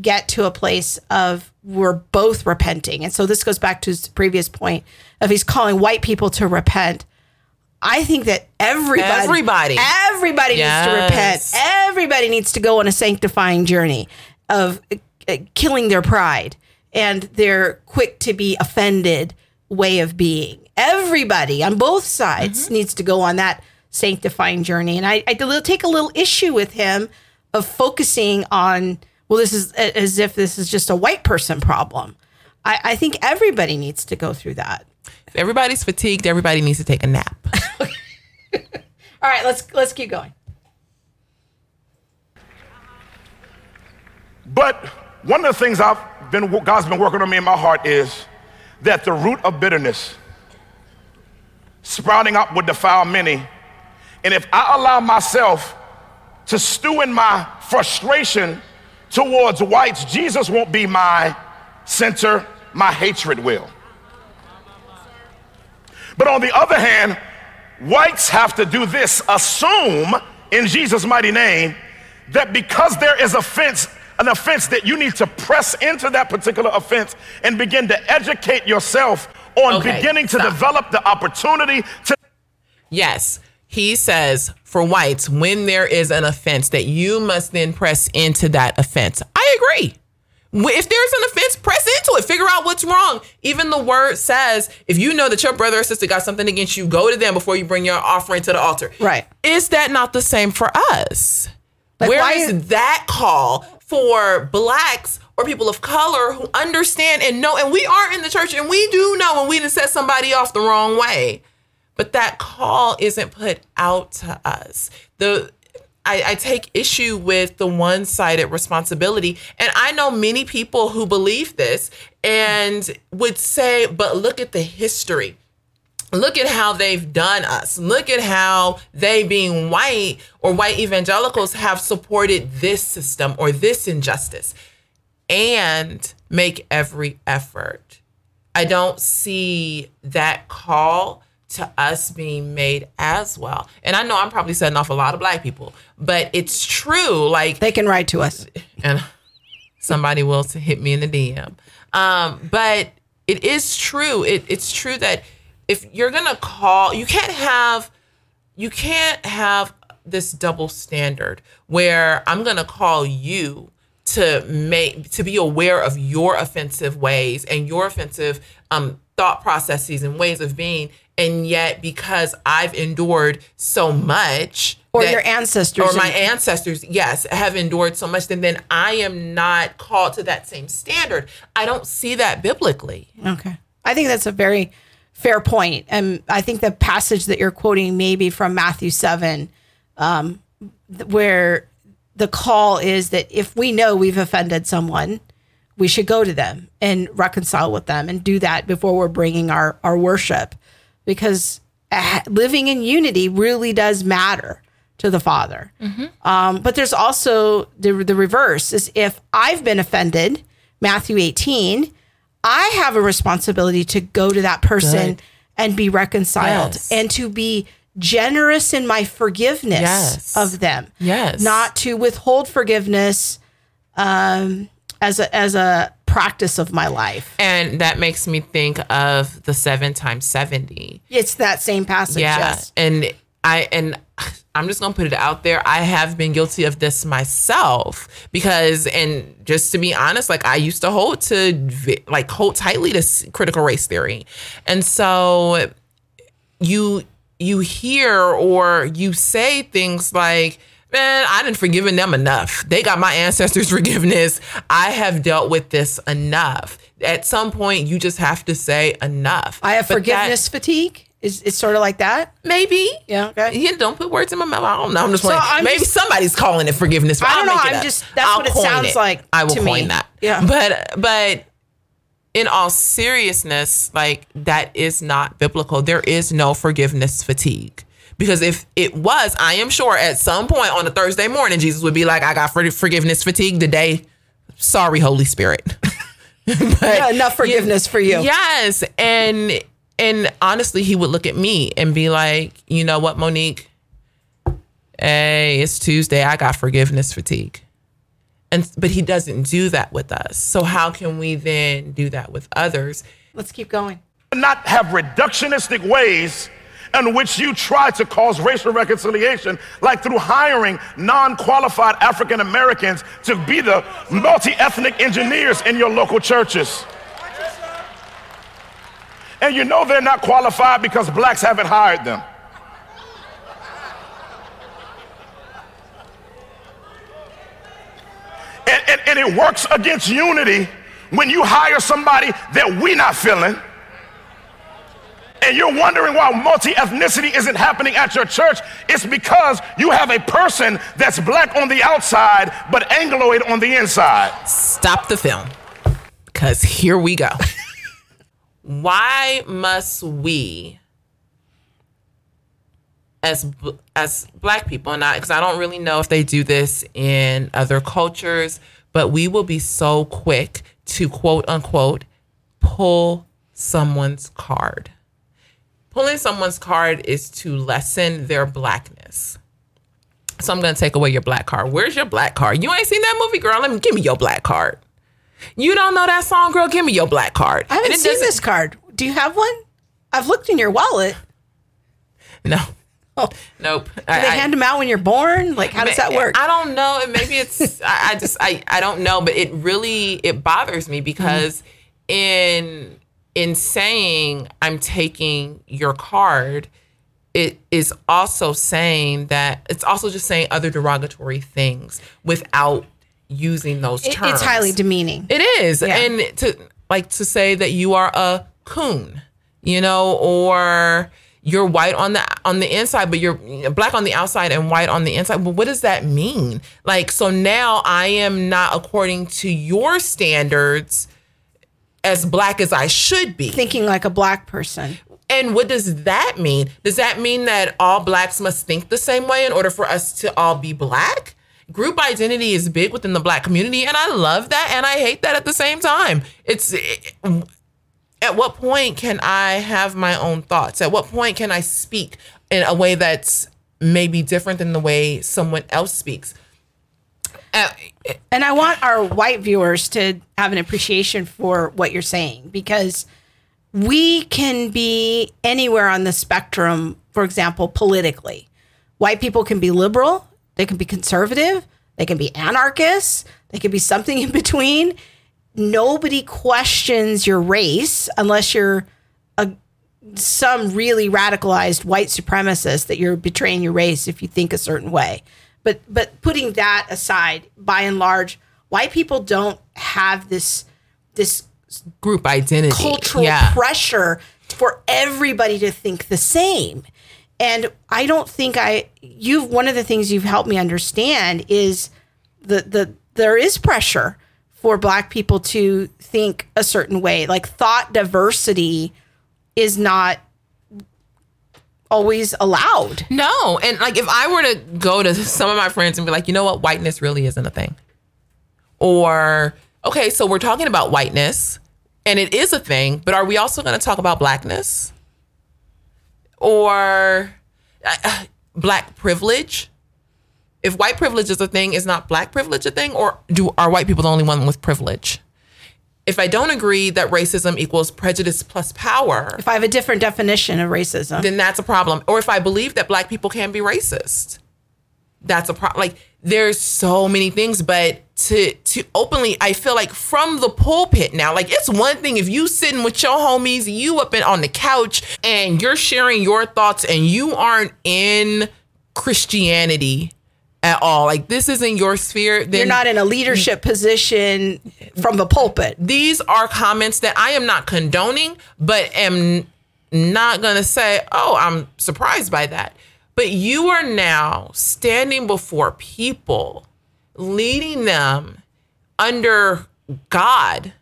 get to a place of we're both repenting. And so this goes back to his previous point of he's calling white people to repent. I think that everybody, Everybody. everybody needs to repent. Everybody needs to go on a sanctifying journey of uh, killing their pride and their quick to be offended way of being everybody on both sides needs to go on that sanctifying journey. And I, I take a little issue with him of focusing on, well, this is as if this is just a white person problem. I, I think everybody needs to go through that. If everybody's fatigued, everybody needs to take a nap. [LAUGHS] All right, let's let's keep going. But one of the things I've been, God's been working on me in my heart is that the root of bitterness sprouting up would defile many. And if I allow myself to stew in my frustration towards whites, Jesus won't be my center, my hatred will. But on the other hand, whites have to do this assume in Jesus' mighty name that because there is offense, an offense that you need to press into that particular offense and begin to educate yourself on Okay, beginning to stop. develop the opportunity to Yes. He says for whites, when there is an offense, that you must then press into that offense. I agree. If there's an offense, press into it. Figure out what's wrong. Even the word says, if you know that your brother or sister got something against you, go to them before you bring your offering to the altar. Right. Is that not the same for us? Like, Where is is- that call for blacks or people of color who understand and know? And we are in the church and we do know when we done set somebody off the wrong way. But that call isn't put out to us. The I, I take issue with the one-sided responsibility. And I know many people who believe this and would say, but look at the history look at how they've done us. Look at how they, being white or white evangelicals, have supported this system or this injustice and make every effort. I don't see that call to us being made as well. And I know I'm probably setting off a lot of black people, but it's true. Like They can write to us. and somebody will to hit me in the DM. Um, but it is true. It, it's true that if you're gonna call, you can't have, you can't have this double standard where I'm gonna call you to make to be aware of your offensive ways and your offensive um, thought processes and ways of being, and yet because I've endured so much, Or that- your ancestors or my ancestors, yes, have endured so much, then then I am not called to that same standard. I don't see that biblically. Okay. I think that's a very fair. And I think the passage that you're quoting may be from Matthew 7, um, where the call is that if we know we've offended someone, we should go to them and reconcile with them and do that before we're bringing our, our worship because uh, living in unity really does matter to the Father. Um, but there's also the, the reverse is if I've been offended, Matthew 18, I have a responsibility to go to that person Good. and be reconciled Yes. and to be generous in my forgiveness Yes. of them. Yes. Not to withhold forgiveness um, as a as a practice of my life. And that makes me think of the seven times 70. It's that same passage. Yeah. Yes. And I, and [SIGHS] I'm just going to put it out there. I have been guilty of this myself because, and just to be honest, like I used to hold to, like, hold tightly to critical race theory. And so you, you hear or you say things like, man, I didn't forgiven them enough. They got my ancestors' [LAUGHS] forgiveness. I have dealt with this enough. At some point, you just have to say enough. I have But that- forgiveness fatigue. Is it's sort of like that? Maybe. Yeah, okay. Yeah, don't put words in my mouth. I don't know. I'm just So. I'm Maybe just- somebody's calling it forgiveness. I don't I'll know, it I'm up. just- that's I'll what it sounds like I will to coin me. that. Yeah. But but in all seriousness, like that is not biblical. There is no forgiveness fatigue. Because if it was, I am sure at some point on a Thursday morning, Jesus would be like, I got forgiveness fatigue today. Sorry, Holy Spirit. [LAUGHS] but Yeah, enough forgiveness for you. Yes, and and honestly, he would look at me and be like, you know what, Monique? Hey, it's Tuesday. I got forgiveness fatigue. And but he doesn't do that with us. So how can we then do that with others? Let's keep going. not have reductionistic ways in which you try to cause racial reconciliation, like through hiring non qualified African Americans to be the multi ethnic engineers in your local churches. And you know they're not qualified because blacks haven't hired them. And, and, and it works against unity when you hire somebody that we're not feeling and you're wondering why multi ethnicity isn't happening at your church, it's because you have a person that's black on the outside but Angloid on the inside. Stop the film because here we go. [LAUGHS] why must we? As as black people, and because I, I don't really know if they do this in other cultures, but we will be so quick to quote unquote pull someone's card pulling someone's card is to lessen their blackness. So I'm gonna take away your black card. Where's your black card? You ain't seen that movie, girl. Let me give me your black card. You don't know that song, girl. Give me your black card. I haven't seen this card. Do you have one? I've looked in your wallet. No. Oh. Nope. Do I, they hand them out when you're born? Like, how does that work? I don't know. Maybe it's. I, I, just. I. I don't know. But it really. It bothers me because mm-hmm. in in saying I'm taking your card, it is also saying that it's also just saying other derogatory things without using those terms. It's highly demeaning. It is. Yeah. And to like to say that you are a coon, you know, or you're white on the on the inside, but you're black on the outside and white on the inside. Well, what does that mean? Like, so now I am not according to your standards as black as I should be. Thinking like a black person. And what does that mean? Does that mean that all blacks must think the same way in order for us to all be black? Group identity is big within the black community, and I love that and I hate that at the same time. It's at what point can I have my own thoughts? At what point can I speak in a way that's maybe different than the way someone else speaks? Uh, and I want our white viewers to have an appreciation for what you're saying because we can be anywhere on the spectrum, for example, politically. White people can be liberal, they can be conservative, they can be anarchists, they can be something [LAUGHS] in between. Nobody questions your race unless you're a some really radicalized white supremacist that you're betraying your race if you think a certain way. But but putting that aside, by and large, white people don't have this this group identity cultural yeah. pressure for everybody to think the same. And I don't think I you've one of the things you've helped me understand is the the there is pressure for black people to think a certain way. Like thought diversity is not always allowed. No. And like if I were to go to some of my friends and be like, you know what, whiteness really isn't a thing. Or, okay, so we're talking about whiteness and it is a thing, but are we also going to talk about blackness? Or uh, black privilege? If white privilege is a thing, is not black privilege a thing? Or do are white people the only one with privilege? If I don't agree that racism equals prejudice plus power, if I have a different definition of racism, then that's a problem. Or if I believe that black people can be racist, that's a problem. Like there's so many things, but to to openly, I feel like from the pulpit now, like it's one thing if you sitting with your homies, you up in on the couch, and you're sharing your thoughts, and you aren't in Christianity at all. Like this isn't your sphere. Then you're not in a leadership position from the pulpit. These are comments that I am not condoning, but am not gonna say, "Oh, I'm surprised by that." But you are now standing before people, leading them under God,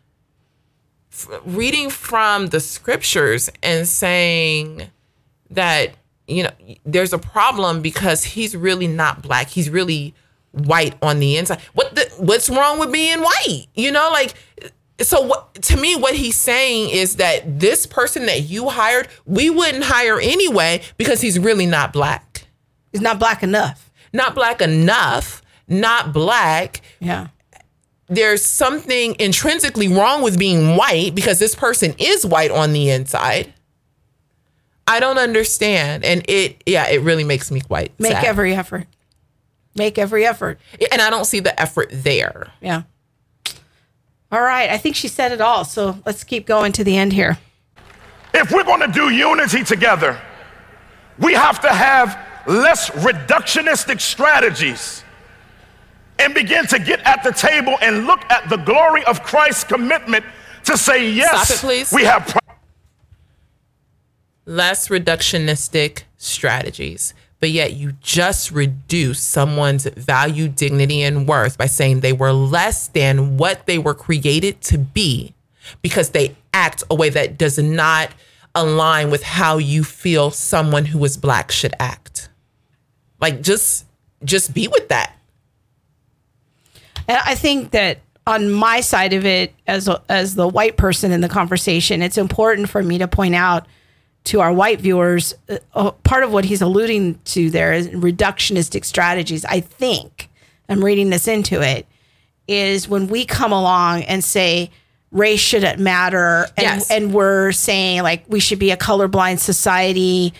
reading from the scriptures and saying that you know, there's a problem because he's really not black. He's really white on the inside. What the, what's wrong with being white? You know, like so what to me what he's saying is that this person that you hired, we wouldn't hire anyway because he's really not black. He's not black enough. Not black enough, not black. Yeah. There's something intrinsically wrong with being white because this person is white on the inside. I don't understand. And it, yeah, it really makes me quite Make sad. every effort. Make every effort. And I don't see the effort there. Yeah. All right. I think she said it all. So let's keep going to the end here. if we're going to do unity together, we have to have less reductionistic strategies and begin to get at the table and look at the glory of Christ's commitment to say, yes, Stop it, please. we have. Less reductionistic strategies, but yet you just reduce someone's value, dignity, and worth by saying they were less than what they were created to be because they act a way that does not align with how you feel someone who is black should act. Like just just be with that. And I think that on my side of it, as as the white person in the conversation, it's important for me to point out to our white viewers uh, uh, part of what he's alluding to there is reductionistic strategies. I think I'm reading this into it is when we come along and say race shouldn't matter, and, Yes. and we're saying like we should be a colorblind society.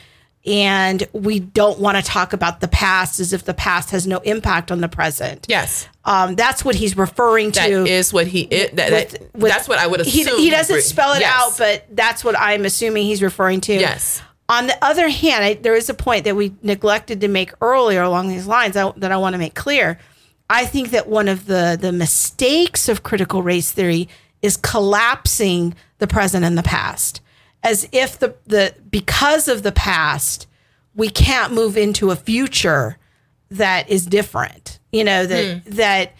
And we don't want to talk about the past as if the past has no impact on the present. Yes. Um, that's what he's referring to. is what he it, that, with- that- with- that's what I would he, assume. he doesn't spell it Yes. out, but that's what I'm assuming he's referring to. Yes. On the other hand, I, there is a point that we neglected to make earlier along these lines I, that I want to make clear. I think that one of the the mistakes of critical race theory is collapsing the present and the past, as if the the because of the past we can't move into a future that is different. You know that Hmm. that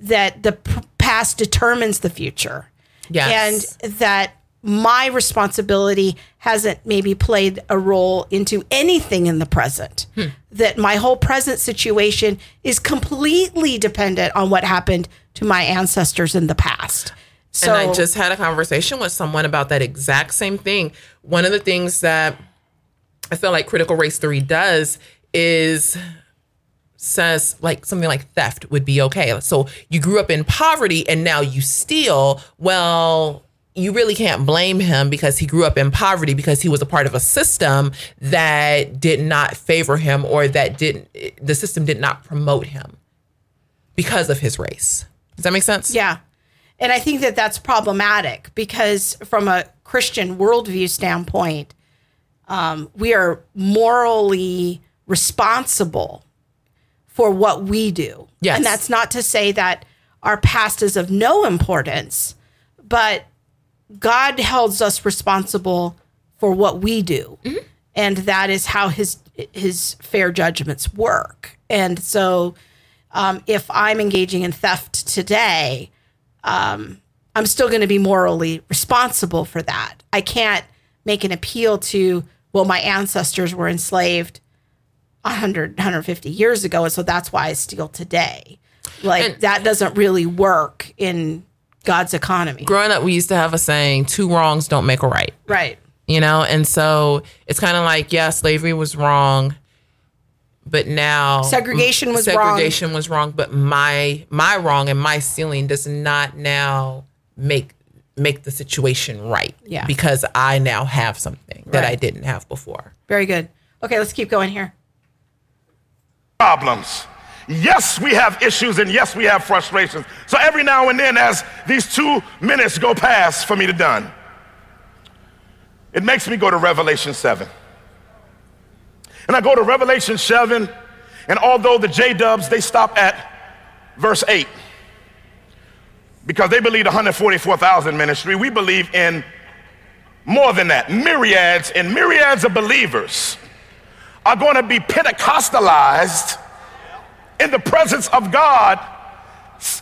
that the p- past determines the future. Yes. And that my responsibility hasn't maybe played a role into anything in the present. Hmm. That my whole present situation is completely dependent on what happened to my ancestors in the past. So and I just had a conversation with someone about that exact same thing. One of the things that I feel like critical race theory does is says like something like theft would be okay. So you grew up in poverty and now you steal. Well, you really can't blame him because he grew up in poverty because he was a part of a system that did not favor him or that didn't the system did not promote him because of his race. Does that make sense? Yeah. And I think that that's problematic because, from a Christian worldview standpoint, um, we are morally responsible for what we do. Yes. And that's not to say that our past is of no importance, but God holds us responsible for what we do. And that is how his his fair judgments work. And so um, if I'm engaging in theft today, um, I'm still going to be morally responsible for that. I can't make an appeal to, well, my ancestors were enslaved 100, 150 years ago, and so that's why I steal today. Like And- that doesn't really work in God's economy. growing up we used to have a saying two wrongs don't make a right Right. you know and so it's kind of like yeah slavery was wrong but now Segregation was wrong. segregation was wrong but my my wrong and my ceiling does not now make make the situation right Yeah. because i now have something that i didn't have before Very good. Okay, let's keep going here. problems. Yes, we have issues and yes, we have frustrations. So every now and then, as these two minutes go past for me to done, it makes me go to Revelation 7. And I go to Revelation 7, and although the J Dubs, they stop at verse 8 because they believe 144,000 ministry, we believe in more than that. Myriads and myriads of believers are going to be Pentecostalized in the presence of God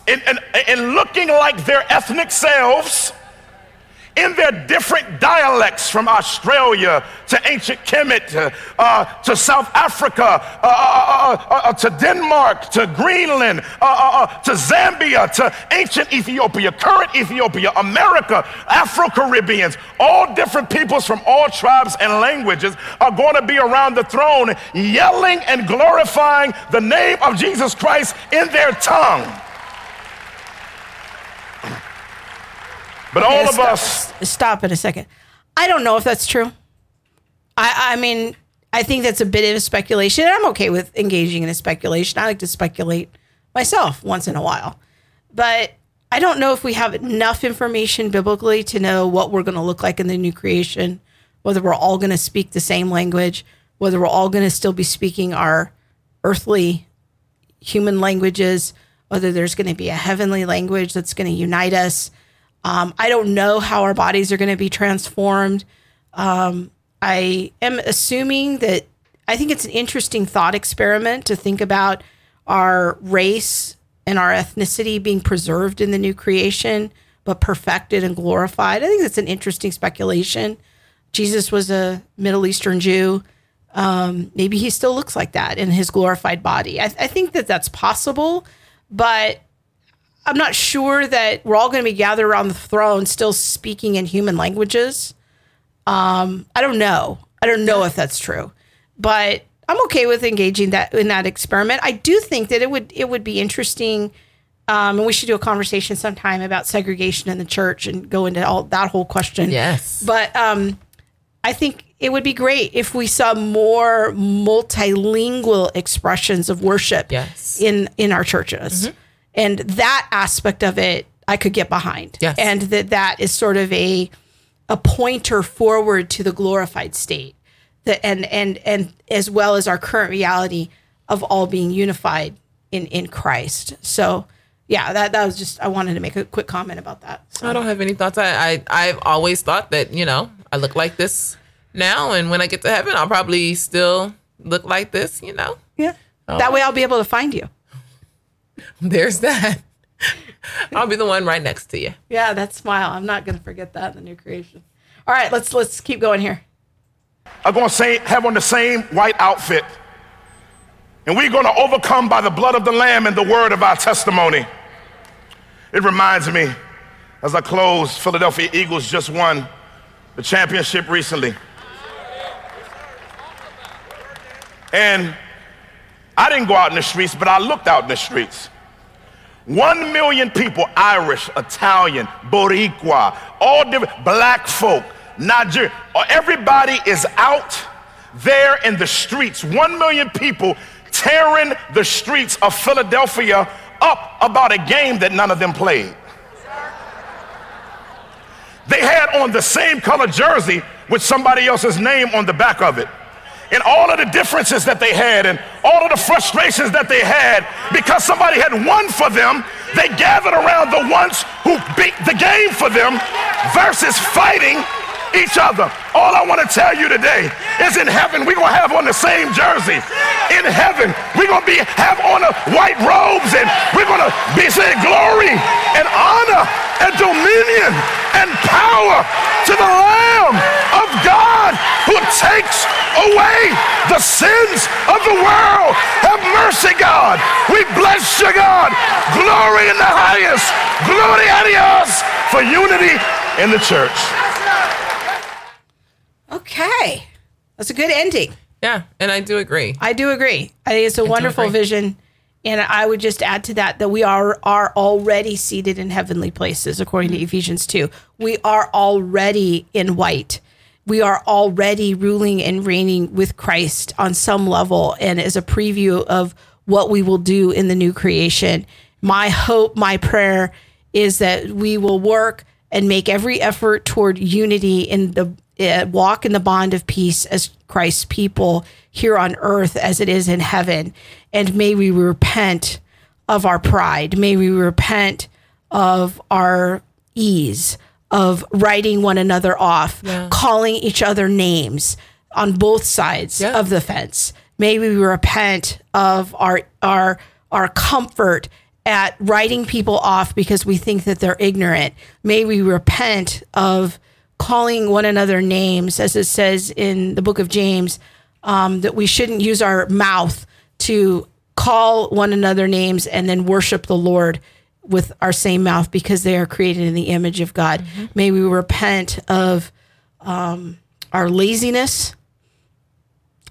and, and, and looking like their ethnic selves in their different dialects from Australia to ancient Kemet to, uh, to South Africa uh, uh, uh, uh, to Denmark to Greenland to Zambia to ancient Ethiopia, current Ethiopia, America, Afro Caribbeans, all different peoples from all tribes and languages are going to be around the throne yelling and glorifying the name of Jesus Christ in their tongue. But all of stop- us. Stop it a second. I don't know if that's true. I, I mean, I think that's a bit of a speculation. and I'm okay with engaging in a speculation. I like to speculate myself once in a while. But I don't know if we have enough information biblically to know what we're going to look like in the new creation, whether we're all going to speak the same language, whether we're all going to still be speaking our earthly human languages, whether there's going to be a heavenly language that's going to unite us. Um, I don't know how our bodies are going to be transformed. Um, I am assuming that I think it's an interesting thought experiment to think about our race and our ethnicity being preserved in the new creation, but perfected and glorified. I think that's an interesting speculation. Jesus was a Middle Eastern Jew. Um, maybe he still looks like that in his glorified body. I, I think that that's possible, but I'm not sure that we're all going to be gathered around the throne still speaking in human languages. Um, I don't know. I don't know if that's true, but I'm okay with engaging that in that experiment. I do think that it would it would be interesting, um, and we should do a conversation sometime about segregation in the church and go into all that whole question. Yes. but um, I think it would be great if we saw more multilingual expressions of worship Yes. in in our churches, and that aspect of it I could get behind. Yes. and that that is sort of a a pointer forward to the glorified state that and and and as well as our current reality of all being unified in in Christ. So yeah, that that was just I wanted to make a quick comment about that. So I don't have any thoughts. I, I I've always thought that you know I look like this now, and when I get to heaven, I'll probably still look like this. You know, yeah. That way I'll be able to find you. [LAUGHS] there's that. I'll be the one right next to you. Yeah, that smile. I'm not going to forget that in the new creation. All right, let's let's keep going here. I'm going to say, have on the same white outfit. And we're going to overcome by the blood of the Lamb and the word of our testimony. It reminds me, as I close, Philadelphia Eagles just won the championship recently. And I didn't go out in the streets, but I looked out in the streets. One million people, Irish, Italian, Boricua, all different, black folk, Nigeria, uh, everybody is out there in the streets. One million people tearing the streets of Philadelphia up about a game that none of them played. They had on the same color jersey with somebody else's name on the back of it. And all of the differences that they had and all of the frustrations that they had because somebody had won for them, they gathered around the ones who beat the game for them versus fighting each other. All I want to tell you today is in heaven, we're going to have on the same jersey. In heaven, we're going to be have on the white robes and we're going to be saying glory and honor and dominion and power to the Lamb of God who takes away the sins of the world. Have mercy, God. We bless you, God. Glory in the highest. Glory a Dios for unity in the church. Okay. That's a good ending. Yeah, and I do agree. I do agree. I think it's a wonderful vision. And I would just add to that that we are are already seated in heavenly places, according to Ephesians 2. We are already in white. We are already ruling and reigning with Christ on some level and as a preview of what we will do in the new creation. My hope, my prayer is that we will work and make every effort toward unity in the Uh, walk in the bond of peace as Christ's people here on earth as it is in heaven. And may we repent of our pride. May we repent of our ease of writing one another off, calling each other names on both sides Yeah. of the fence. May we repent of our our our comfort at writing people off because we think that they're ignorant. May we repent of calling one another names, as it says in the book of James, um, that we shouldn't use our mouth to call one another names and then worship the Lord with our same mouth because they are created in the image of God. May we repent of um, our laziness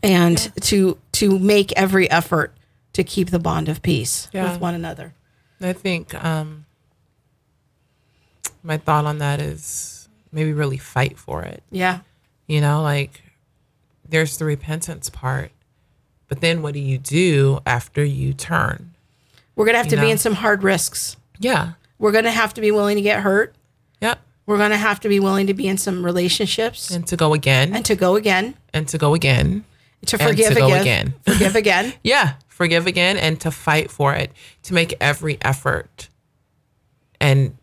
and to to make every effort to keep the bond of peace Yeah. with one another. I think um, my thought on that is maybe really fight for it. Yeah. You know, like there's the repentance part, but then what do you do after you turn? We're going to have to You be in some hard risks. Yeah. We're going to have to be willing to get hurt. Yep. We're going to have to be willing to be in some relationships and, to go again And to go again, and to go again. to And forgive to go again, again. [LAUGHS] forgive again. [LAUGHS] Yeah, forgive again and to fight for it, to make every effort and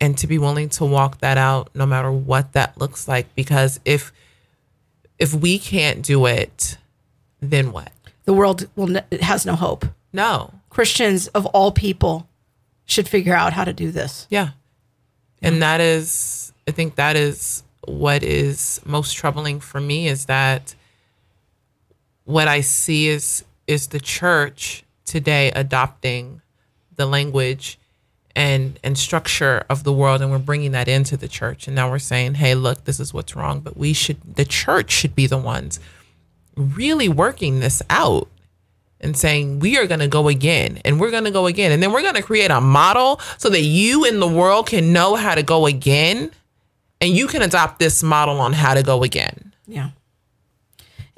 and to be willing to walk that out no matter what that looks like because if if we can't do it, then what? The world will it has no hope. No. Christians of all people should figure out how to do this. Yeah. And mm-hmm. that is, I think that is what is most troubling for me is that what I see is is the church today adopting the language and and structure of the world and we're bringing that into the church. And now we're saying hey look this is what's wrong but we should the church should be the ones really working this out and saying we are going to go again and we're going to go again. And then we're going to create a model so that you in the world can know how to go again and you can adopt this model on how to go again. Yeah.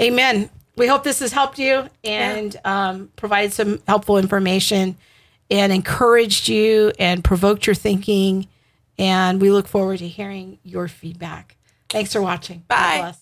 Amen. We hope this has helped you and um, provided some helpful information and encouraged you and provoked your thinking. And we look forward to hearing your feedback. Thanks for watching. Bye.